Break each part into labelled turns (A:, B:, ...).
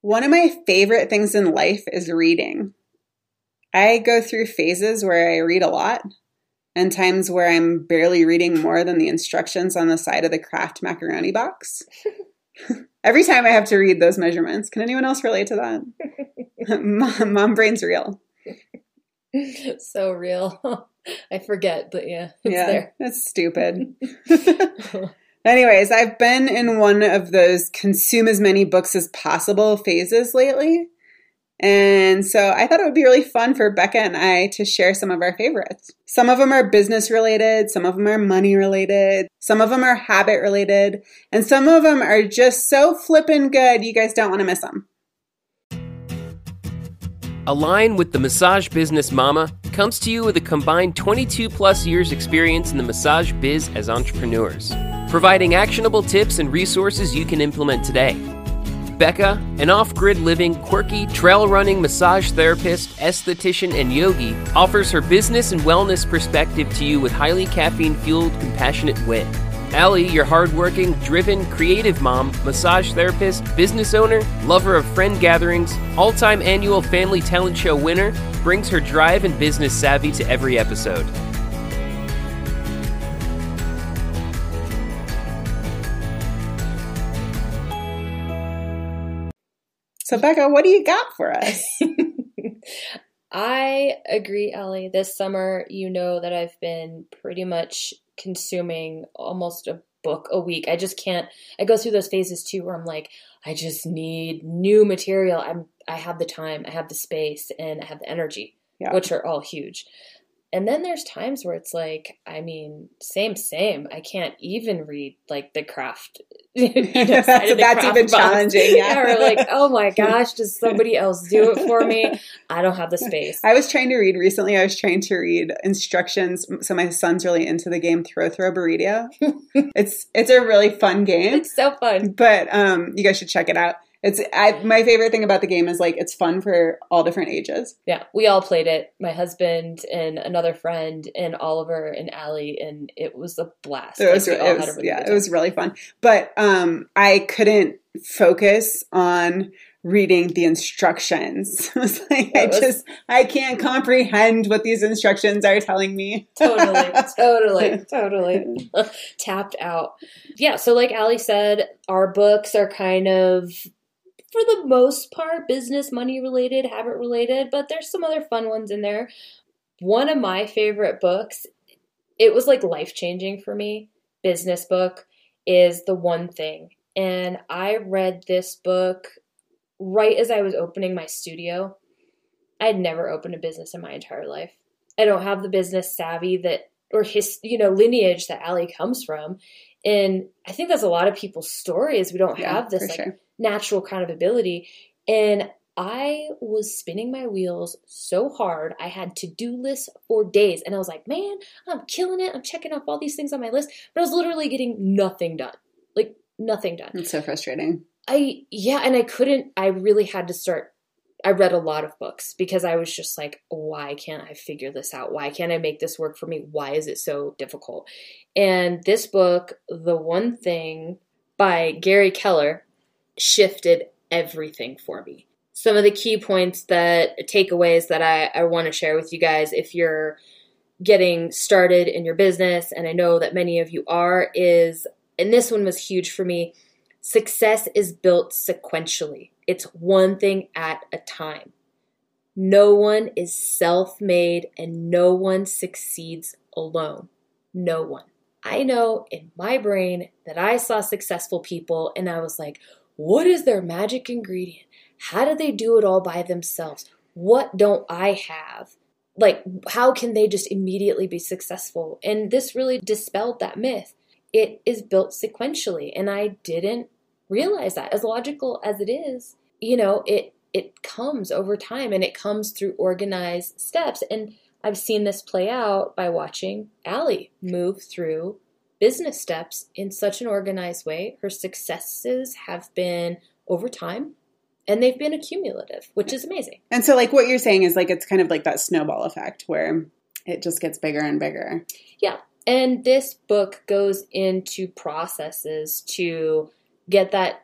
A: One of my favorite things in life is reading. I go through phases where I read a lot and times where I'm barely reading more than the instructions on the side of the Kraft macaroni box. Every time I have to read those measurements. Can anyone else relate to that? mom, mom brain's real.
B: so real. I forget, but yeah, it's
A: yeah,
B: there.
A: That's stupid. Anyways, I've been in one of those consume as many books as possible phases lately. And so I thought it would be really fun for Becca and I to share some of our favorites. Some of them are business related, some of them are money related, some of them are habit related, and some of them are just so flippin' good you guys don't want to miss them.
C: Align with the Massage Business Mama comes to you with a combined 22 plus years experience in the massage biz as entrepreneurs, providing actionable tips and resources you can implement today. Becca, an off grid living, quirky, trail running massage therapist, esthetician, and yogi, offers her business and wellness perspective to you with highly caffeine fueled, compassionate wit. Allie, your hardworking, driven, creative mom, massage therapist, business owner, lover of friend gatherings, all time annual family talent show winner, brings her drive and business savvy to every episode.
A: So, Becca, what do you got for us?
B: I agree, Ellie. This summer, you know that I've been pretty much consuming almost a book a week. I just can't. I go through those phases too, where I'm like, I just need new material. I'm. I have the time, I have the space, and I have the energy, yeah. which are all huge. And then there's times where it's like, I mean, same, same. I can't even read like the Kraft.
A: You know, That's Kraft even box. challenging.
B: Yeah. yeah. Or like, oh my gosh, does somebody else do it for me? I don't have the space.
A: I was trying to read recently. I was trying to read instructions. So my son's really into the game Throw Throw Burrito. it's it's a really fun game.
B: It's so fun.
A: But um, you guys should check it out. It's I, my favorite thing about the game is like it's fun for all different ages.
B: Yeah, we all played it. My husband and another friend and Oliver and Allie, and it was a blast.
A: It was, like, it was really yeah, it was really fun. But um, I couldn't focus on reading the instructions. I was like, I just I can't comprehend what these instructions are telling me.
B: totally, totally, totally tapped out. Yeah, so like Allie said, our books are kind of for the most part, business, money related, habit related, but there's some other fun ones in there. One of my favorite books, it was like life changing for me, business book, is The One Thing. And I read this book right as I was opening my studio. I had never opened a business in my entire life. I don't have the business savvy that or his you know lineage that Allie comes from. And I think that's a lot of people's stories. We don't yeah, have this like sure natural kind of ability. And I was spinning my wheels so hard. I had to do lists for days. And I was like, man, I'm killing it. I'm checking off all these things on my list. But I was literally getting nothing done. Like, nothing done.
A: It's so frustrating.
B: I, yeah, and I couldn't, I really had to start. I read a lot of books because I was just like, why can't I figure this out? Why can't I make this work for me? Why is it so difficult? And this book, The One Thing by Gary Keller, shifted everything for me. Some of the key points that takeaways that I, I want to share with you guys if you're getting started in your business, and I know that many of you are, is, and this one was huge for me success is built sequentially, it's one thing at a time. No one is self made and no one succeeds alone. No one. I know in my brain that I saw successful people and I was like, what is their magic ingredient? How do they do it all by themselves? What don't I have? Like, how can they just immediately be successful? And this really dispelled that myth. It is built sequentially, and I didn't realize that. As logical as it is, you know, it it comes over time and it comes through organized steps. And I've seen this play out by watching Allie move through business steps in such an organized way. Her successes have been over time and they've been accumulative, which is amazing.
A: And so, like, what you're saying is like it's kind of like that snowball effect where it just gets bigger and bigger.
B: Yeah. And this book goes into processes to get that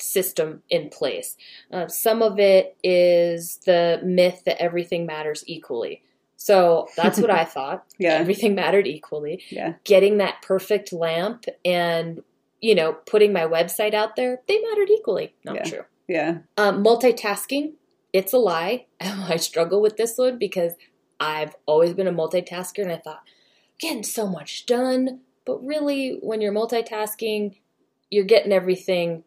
B: system in place. Uh, some of it is the myth that everything matters equally. So that's what I thought.
A: Yeah.
B: Everything mattered equally.
A: Yeah.
B: Getting that perfect lamp and, you know, putting my website out there, they mattered equally. Not
A: Yeah.
B: true.
A: Yeah.
B: Um, multitasking, it's a lie. I struggle with this one because I've always been a multitasker and I thought, getting so much done. But really, when you're multitasking, you're getting everything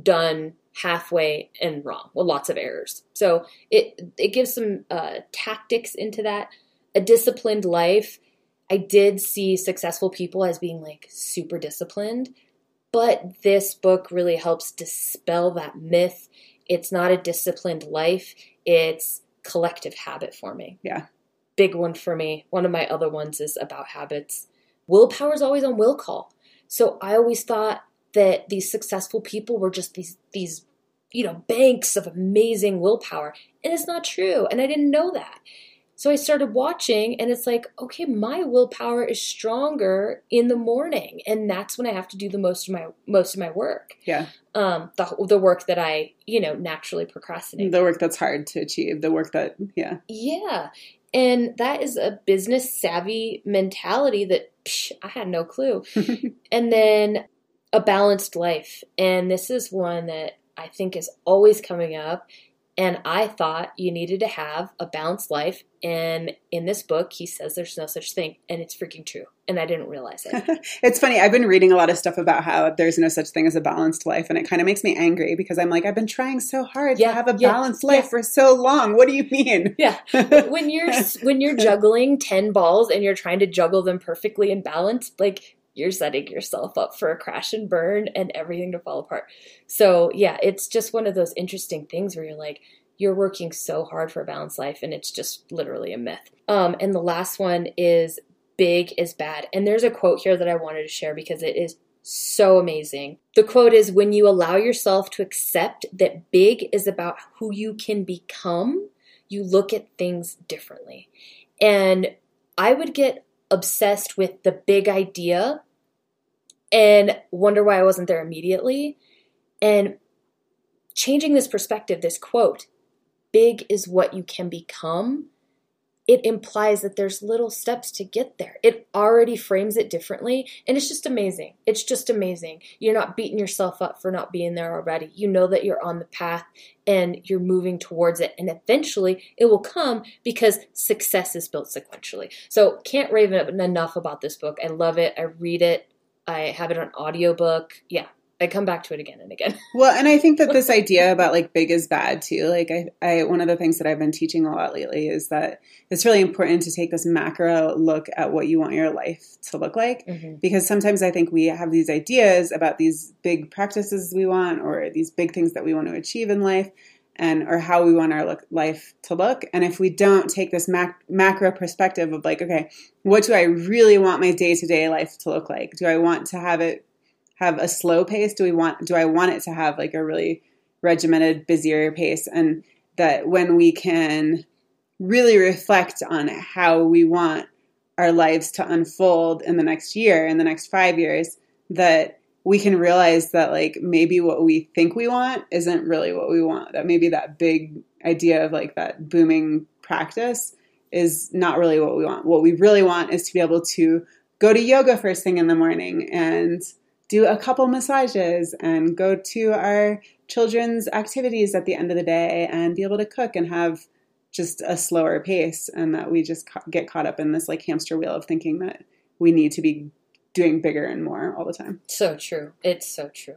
B: done halfway and wrong with lots of errors. So it it gives some uh, tactics into that. A disciplined life. I did see successful people as being like super disciplined, but this book really helps dispel that myth. It's not a disciplined life. It's collective habit forming.
A: Yeah.
B: Big one for me. One of my other ones is about habits. Willpower is always on will call. So I always thought that these successful people were just these these you know banks of amazing willpower. And it's not true. And i didn't know that. So i started watching and it's like okay my willpower is stronger in the morning. And that's when i have to do the most of my most of my work.
A: Yeah.
B: um the, the work that i you know naturally procrastinate.
A: The work that's hard to achieve, the work that, yeah.
B: yeah. And that is a business savvy mentality that psh, i had no clue. And then a balanced life. And this is one that I think is always coming up. And I thought you needed to have a balanced life. And in this book, he says there's no such thing. And it's freaking true. And I didn't realize it.
A: it's funny. I've been reading a lot of stuff about how there's no such thing as a balanced life, and it kind of makes me angry because I'm like, I've been trying so hard
B: Yeah,
A: to have a
B: yeah,
A: balanced life
B: yeah.
A: for so long. What do you mean?
B: yeah. When you're when you're juggling 10 balls and you're trying to juggle them perfectly in balance, like you're setting yourself up for a crash and burn and everything to fall apart. So, yeah, it's just one of those interesting things where you're like, you're working so hard for a balanced life and it's just literally a myth. Um, and the last one is big is bad. And there's a quote here that I wanted to share because it is so amazing. The quote is When you allow yourself to accept that big is about who you can become, you look at things differently. And I would get obsessed with the big idea and wonder why I wasn't there immediately. And changing this perspective, this quote, big is what you can become, it implies that there's little steps to get there. It already frames it differently, and it's just amazing. It's just amazing. You're not beating yourself up for not being there already. You know that you're on the path and you're moving towards it, and eventually it will come because success is built sequentially. So, can't rave enough about this book. I love it. I read it. I have it on audiobook. Yeah, I come back to it again and again.
A: Well, and I think that this idea about like big is bad too. Like I, I one of the things that I've been teaching a lot lately is that it's really important to take this macro look at what you want your life to look like. Mm-hmm. Because sometimes I think we have these ideas about these big practices we want or these big things that we want to achieve in life and or how we want our look, life to look. And if we don't take this mac, macro perspective of like, okay, what do I really want my day-to-day life to look like? Do I want to have it have a slow pace? Do we want do I want it to have like a really regimented, busier pace? And that when we can really reflect on how we want our lives to unfold in the next year, in the next five years, that we can realize that like maybe what we think we want isn't really what we want. That maybe that big idea of like that booming practice is not really what we want. What we really want is to be able to go to yoga first thing in the morning and do a couple massages and go to our children's activities at the end of the day and be able to cook and have just a slower pace and that we just ca- get caught up in this like hamster wheel of thinking that we need to be doing bigger and more all the time.
B: So true. It's so true.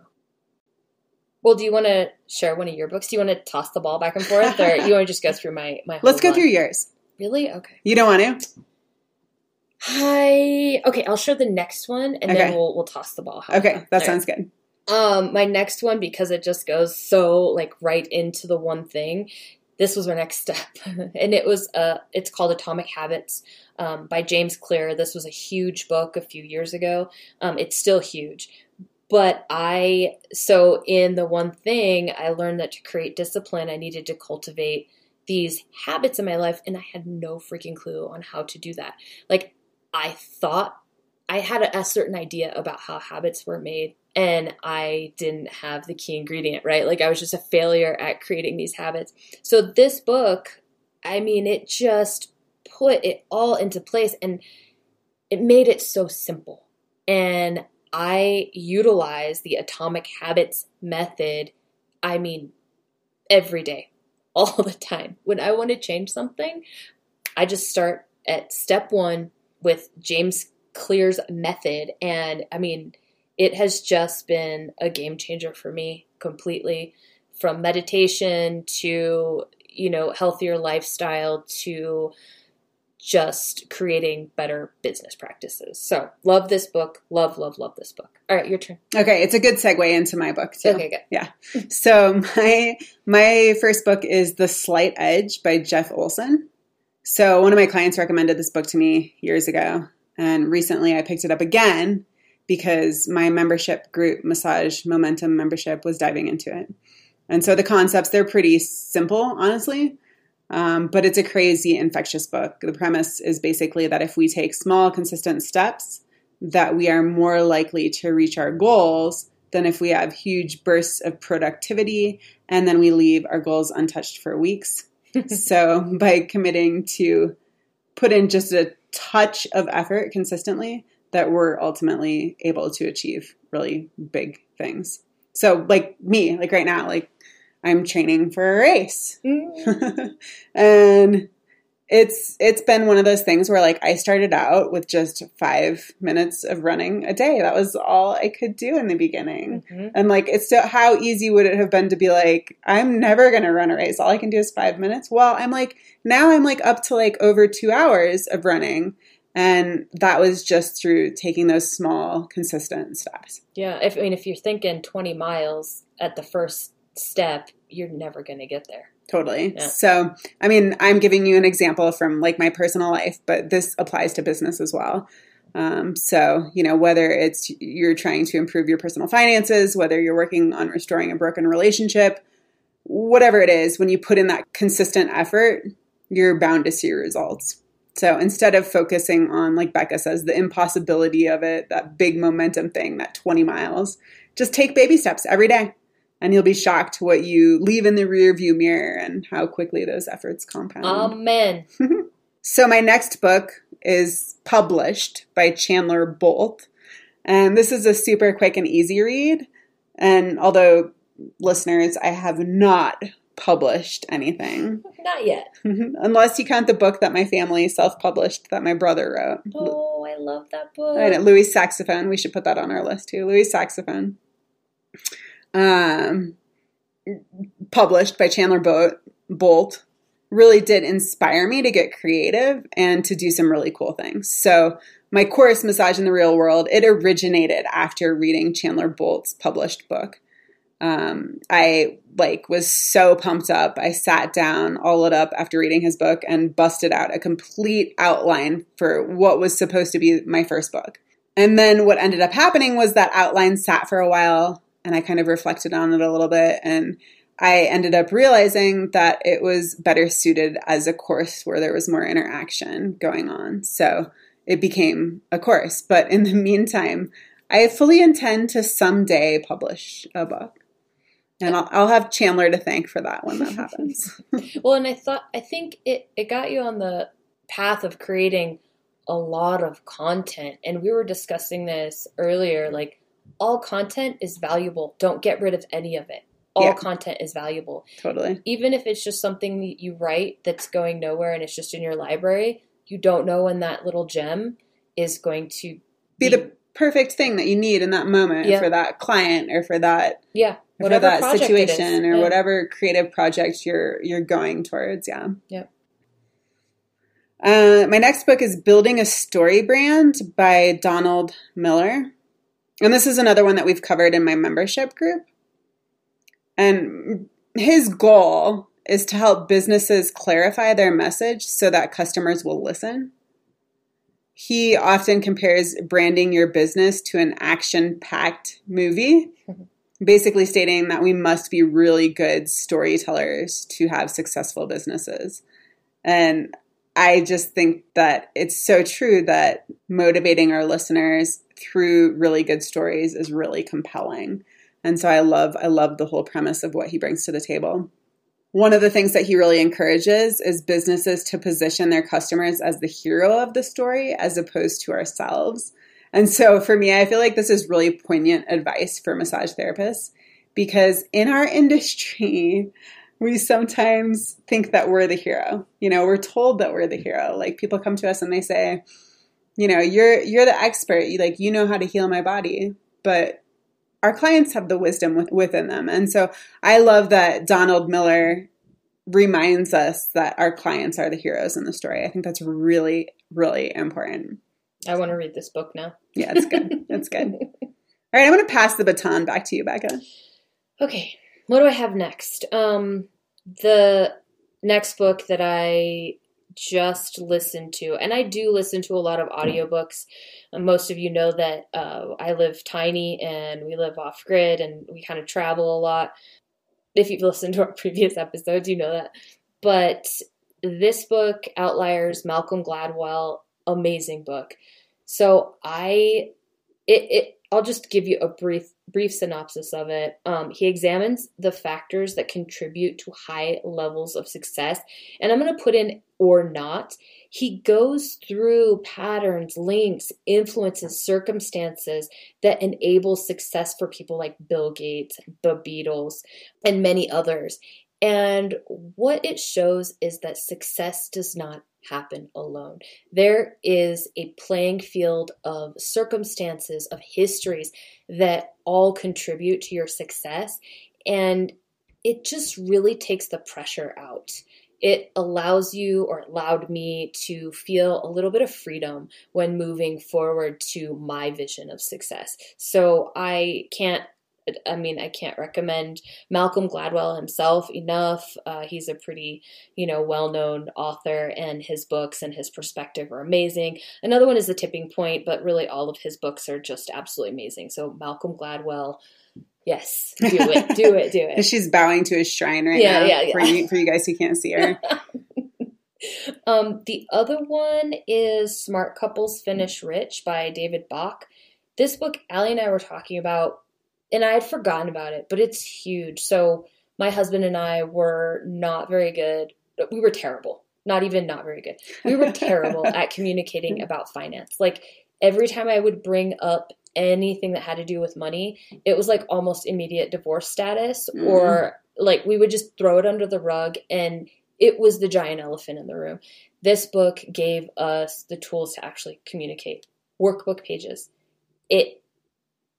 B: Well, do you want to share one of your books? Do you want to toss the ball back and forth, or you want to just go through my my? Whole
A: Let's go
B: line?
A: through yours.
B: Really? Okay.
A: You don't want to?
B: Hi. Okay, I'll share the next one, and
A: Okay.
B: then we'll we'll toss the ball. How
A: Okay, that
B: All
A: sounds good.
B: Um, my next one because it just goes so like right into the one thing. This was our next step, and it was uh, it's called Atomic Habits um, by James Clear. This was a huge book a few years ago. Um, it's still huge, but I so in the one thing I learned that to create discipline, I needed to cultivate these habits in my life, and I had no freaking clue on how to do that. Like I thought I had a, a certain idea about how habits were made and I didn't have the key ingredient, right? Like I was just a failure at creating these habits. So this book, I mean, it just put it all into place and it made it so simple. And I utilize the atomic habits method, I mean, every day, all the time. When I want to change something, I just start at step one with James Clear's method. And I mean, it has just been a game changer for me completely from meditation to, you know, healthier lifestyle to just creating better business practices. So, love this book. Love, love, love this book. All right, your turn.
A: Okay, it's a good segue into my book too.
B: Okay, good.
A: Yeah. So my my first book is The Slight Edge by Jeff Olson. So one of my clients recommended this book to me years ago, and recently I picked it up again because my membership group, Massage Momentum membership, was diving into it. And so the concepts they're pretty simple, honestly. Um, but it's a crazy infectious book. The premise is basically that if we take small, consistent steps, that we are more likely to reach our goals than if we have huge bursts of productivity and then we leave our goals untouched for weeks. so by committing to put in just a touch of effort consistently, that we're ultimately able to achieve really big things. So like me, like right now, like I'm training for a race. Mm. and it's it's been one of those things where like I started out with just 5 minutes of running a day. That was all I could do in the beginning. Mm-hmm. And like it's so how easy would it have been to be like I'm never going to run a race. All I can do is 5 minutes. Well, I'm like now I'm like up to like over 2 hours of running. And that was just through taking those small, consistent steps.
B: Yeah. If, I mean, if you're thinking 20 miles at the first step, you're never going to get there.
A: Totally. Yeah. So, I mean, I'm giving you an example from like my personal life, but this applies to business as well. Um, so, you know, whether it's you're trying to improve your personal finances, whether you're working on restoring a broken relationship, whatever it is, when you put in that consistent effort, you're bound to see results. So instead of focusing on, like Becca says, the impossibility of it, that big momentum thing, that 20 miles, just take baby steps every day and you'll be shocked what you leave in the rear view mirror and how quickly those efforts compound.
B: Amen.
A: so my next book is published by Chandler Bolt. And this is a super quick and easy read. And although listeners, I have not published anything.
B: Not yet.
A: Unless you count the book that my family self published that my brother wrote.
B: Oh, I love that book.
A: I know, Louis Saxophone. We should put that on our list too. Louis Saxophone um, published by Chandler Bo- Bolt really did inspire me to get creative and to do some really cool things. So my course, Massage in the Real World, it originated after reading Chandler Bolt's published book. Um, I like was so pumped up. I sat down, all lit up after reading his book, and busted out a complete outline for what was supposed to be my first book. And then what ended up happening was that outline sat for a while and I kind of reflected on it a little bit and I ended up realizing that it was better suited as a course where there was more interaction going on. So it became a course. But in the meantime, I fully intend to someday publish a book. And I'll, I'll have Chandler to thank for that when that happens.
B: well, and I thought, I think it, it got you on the path of creating a lot of content. And we were discussing this earlier. Like, all content is valuable. Don't get rid of any of it. All yeah. content is valuable.
A: Totally.
B: Even if it's just something that you write that's going nowhere and it's just in your library, you don't know when that little gem is going to
A: be, be the perfect thing that you need in that moment yeah. for that client or for that
B: yeah
A: whatever for that situation or yeah. whatever creative project you're you're going towards. Yeah.
B: Yep.
A: Uh, my next book is Building a Story Brand by Donald Miller. And this is another one that we've covered in my membership group. And his goal is to help businesses clarify their message so that customers will listen. He often compares branding your business to an action packed movie, basically stating that we must be really good storytellers to have successful businesses. And I just think that it's so true that motivating our listeners through really good stories is really compelling. And so I love I love the whole premise of what he brings to the table. One of the things that he really encourages is businesses to position their customers as the hero of the story as opposed to ourselves. And so for me, I feel like this is really poignant advice for massage therapists because in our industry, we sometimes think that we're the hero. You know, we're told that we're the hero. Like people come to us and they say, you know, you're you're the expert. You like you know how to heal my body, but our clients have the wisdom within them. And so I love that Donald Miller reminds us that our clients are the heroes in the story. I think that's really really important.
B: I want to read this book now.
A: Yeah, it's good. it's good. All right, I'm going to pass the baton back to you, Becca.
B: Okay, what do I have next? Um, the next book that I just listened to, and I do listen to a lot of audiobooks. Most of you know that uh, I live tiny and we live off grid and we kind of travel a lot. If you've listened to our previous episodes, you know that. But this book, Outliers, Malcolm Gladwell, amazing book. So I, it, it I'll just give you a brief brief synopsis of it. Um, he examines the factors that contribute to high levels of success, and I'm going to put in or not. He goes through patterns, links, influences, circumstances that enable success for people like Bill Gates, the Beatles, and many others. And what it shows is that success does not happen alone. There is a playing field of circumstances, of histories that all contribute to your success. And it just really takes the pressure out. It allows you, or allowed me, to feel a little bit of freedom when moving forward to my vision of success. So I can't I mean, I can't recommend Malcolm Gladwell himself enough. Uh, he's a pretty, you know, well-known author, and his books and his perspective are amazing. Another one is The Tipping Point, but really all of his books are just absolutely amazing. So Malcolm Gladwell, yes, do it, do it, do it.
A: She's bowing to his shrine right
B: yeah,
A: now.
B: Yeah, yeah.
A: For you, for you guys who can't see her.
B: um, the other one is Smart Couples Finish Rich by David Bach. This book, Allie and I were talking about and I had forgotten about it, but it's huge. So my husband and I were not very good. We were terrible. Not even not very good. We were terrible at communicating about finance. Like every time I would bring up anything that had to do with money, it was like almost immediate divorce status mm. or like we would just throw it under the rug and it was the giant elephant in the room. This book gave us the tools to actually communicate. Workbook pages. It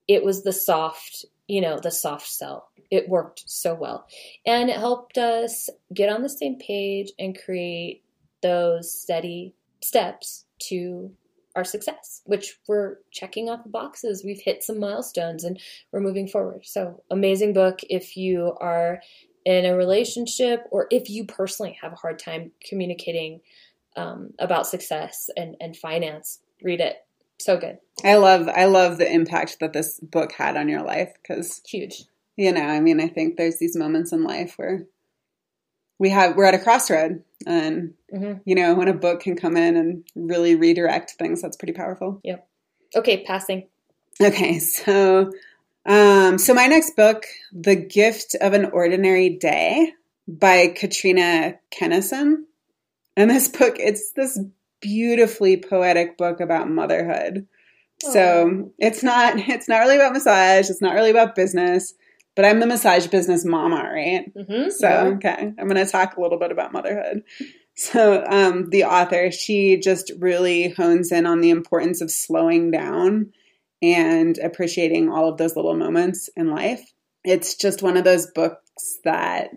B: it was the soft, you know, the soft sell. It worked so well. And it helped us get on the same page and create those steady steps to our success, which we're checking off the boxes. We've hit some milestones and we're moving forward. So, amazing book if you are in a relationship or if you personally have a hard time communicating um, about success and, and finance, read it. So good.
A: I love I love the impact that this book had on your life because
B: huge.
A: You know, I mean, I think there's these moments in life where we have we're at a crossroad, and mm-hmm. you know, when a book can come in and really redirect things, that's pretty powerful.
B: Yep. Okay, passing.
A: Okay, so um, so my next book, The Gift of an Ordinary Day by Katrina Kenison. And this book, it's this beautifully poetic book about motherhood. So it's not it's not really about massage. It's not really about business. But I'm the massage business mama, right? Mm-hmm, so yeah. okay, I'm going to talk a little bit about motherhood. So um, the author, she just really hones in on the importance of slowing down and appreciating all of those little moments in life. It's just one of those books that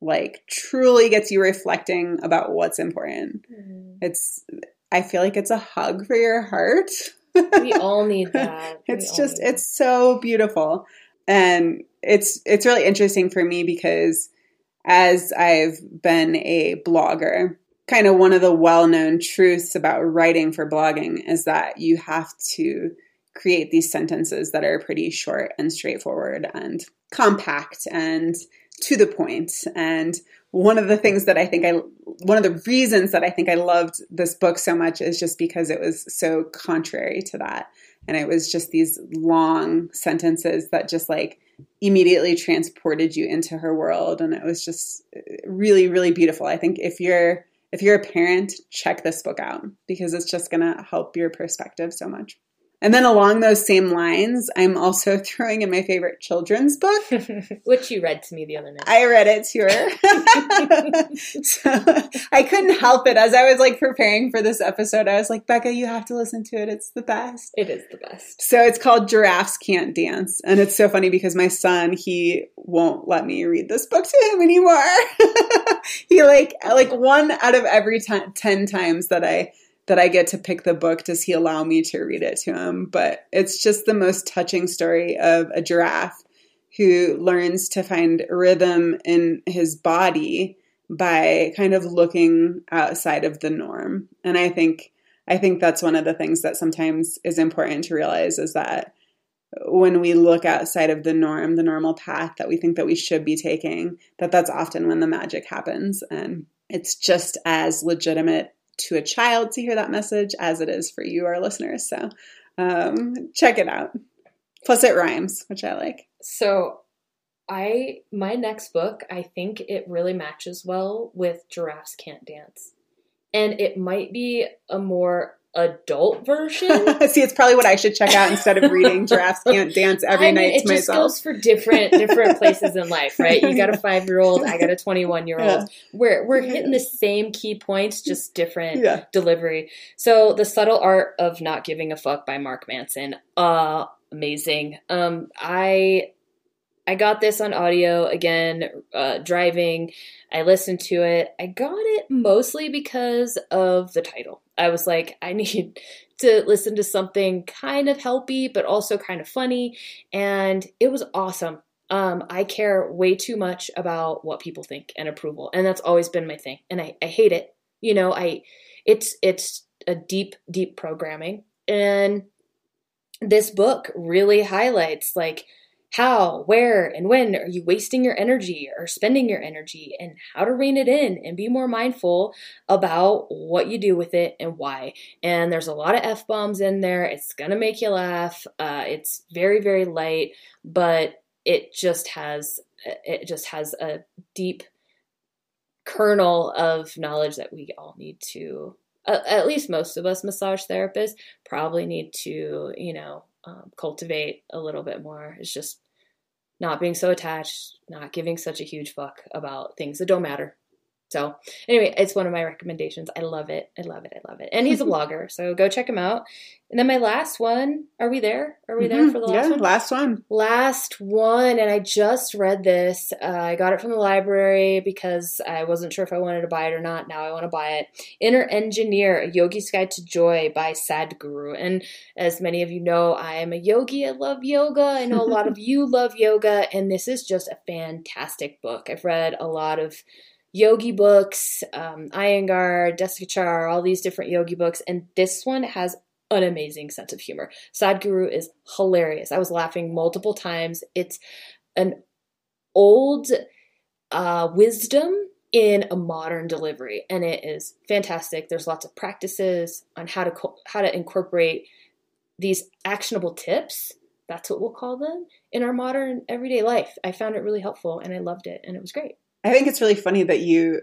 A: like truly gets you reflecting about what's important. Mm-hmm. It's I feel like it's a hug for your heart.
B: we all need that.
A: it's just it's so beautiful. And it's it's really interesting for me because as I've been a blogger, kind of one of the well-known truths about writing for blogging is that you have to create these sentences that are pretty short and straightforward and compact and to the point. And one of the things that I think I, one of the reasons that I think I loved this book so much is just because it was so contrary to that. And it was just these long sentences that just like immediately transported you into her world. And it was just really, really beautiful. I think if you're, if you're a parent, check this book out because it's just going to help your perspective so much. And then along those same lines, I'm also throwing in my favorite children's book,
B: which you read to me the other night.
A: I read it to her. so I couldn't help it as I was like preparing for this episode. I was like, Becca, you have to listen to it. It's the best.
B: It is the best.
A: So it's called Giraffes Can't Dance. And it's so funny because my son, he won't let me read this book to him anymore. he like like one out of every t- 10 times that I that I get to pick the book, does he allow me to read it to him? But it's just the most touching story of a giraffe who learns to find rhythm in his body by kind of looking outside of the norm. And I think I think that's one of the things that sometimes is important to realize is that when we look outside of the norm, the normal path that we think that we should be taking, that that's often when the magic happens and it's just as legitimate to a child to hear that message as it is for you, our listeners. So um, check it out. Plus, it rhymes, which I like.
B: So, I my next book, I think it really matches well with Giraffes Can't Dance, and it might be a more adult version.
A: See, it's probably what I should check out instead of reading Giraffes Can't Dance every I mean, night to
B: it
A: just
B: goes for different different places in life, right? You got a five year old, I got a twenty one year old. We're we're hitting the same key points, just different yeah. delivery. So the subtle art of not giving a fuck by Mark Manson, uh, amazing. Um, I I got this on audio again, uh, driving. I listened to it. I got it mostly because of the title. I was like, I need to listen to something kind of helpy, but also kind of funny. And it was awesome. Um, I care way too much about what people think and approval. And that's always been my thing. And I, I hate it. You know, I it's it's a deep, deep programming. And this book really highlights like how, where, and when are you wasting your energy or spending your energy, and how to rein it in and be more mindful about what you do with it and why. And there's a lot of F bombs in there. It's going to make you laugh. Uh, it's very, very light, but it just has it just has a deep kernel of knowledge that we all need to at least most of us massage therapists probably need to you know um, cultivate a little bit more. It's just not being so attached, not giving such a huge fuck about things that don't matter. So, anyway, it's one of my recommendations. I love it. I love it. I love it. And he's a blogger, so go check him out. And then my last one, are we there? Are we mm-hmm. there for the last
A: yeah,
B: one?
A: last one.
B: Last one, and I just read this. Uh, I got it from the library because I wasn't sure if I wanted to buy it or not. Now I want to buy it. Inner Engineer, A Yogi's Guide to Joy by Sadhguru. And as many of you know, I am a yogi. I love yoga. I know a lot of you love yoga, and this is just a fantastic book. I've read a lot of yogi books, um, Iyengar, Desikachar, all these different yogi books, and this one has an amazing sense of humor. Sadhguru is hilarious. I was laughing multiple times. It's an old uh, wisdom in a modern delivery, and it is fantastic. There's lots of practices on how to co- how to incorporate these actionable tips. That's what we'll call them in our modern everyday life. I found it really helpful, and I loved it, and it was great.
A: I think it's really funny that you.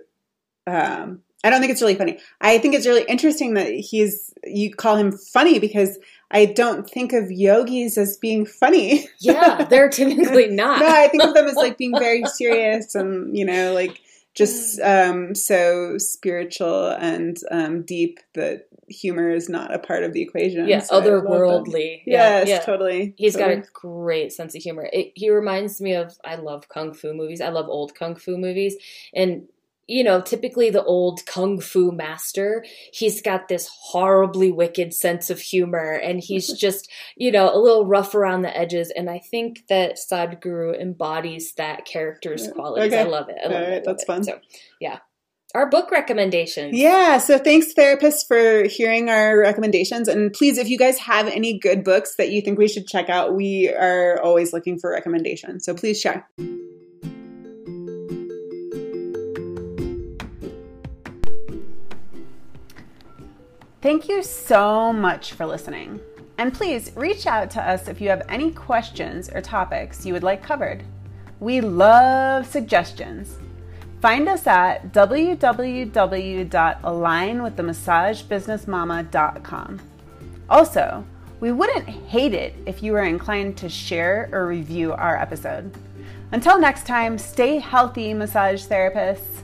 A: Um, I don't think it's really funny. I think it's really interesting that he's you call him funny because I don't think of yogis as being funny.
B: Yeah, they're typically not.
A: no, I think of them as like being very serious and you know like just um, so spiritual and um, deep that humor is not a part of the equation.
B: Yeah, so otherworldly.
A: Yeah, yes, yeah. totally.
B: He's
A: totally.
B: got a great sense of humor. It, he reminds me of I love kung fu movies. I love old kung fu movies, and you know, typically the old kung fu master, he's got this horribly wicked sense of humor and he's just, you know, a little rough around the edges. And I think that Sadhguru embodies that character's qualities. Okay. I love it. I love
A: All right,
B: it.
A: that's
B: it.
A: fun.
B: So, yeah. our book recommendations.
A: Yeah, so thanks, therapists, for hearing our recommendations. And please, if you guys have any good books that you think we should check out, we are always looking for recommendations. So please share. Thank you so much for listening. And please reach out to us if you have any questions or topics you would like covered. We love suggestions. Find us at www.alignwiththemassagebusinessmama.com. Also, we wouldn't hate it if you were inclined to share or review our episode. Until next time, stay healthy, massage therapists.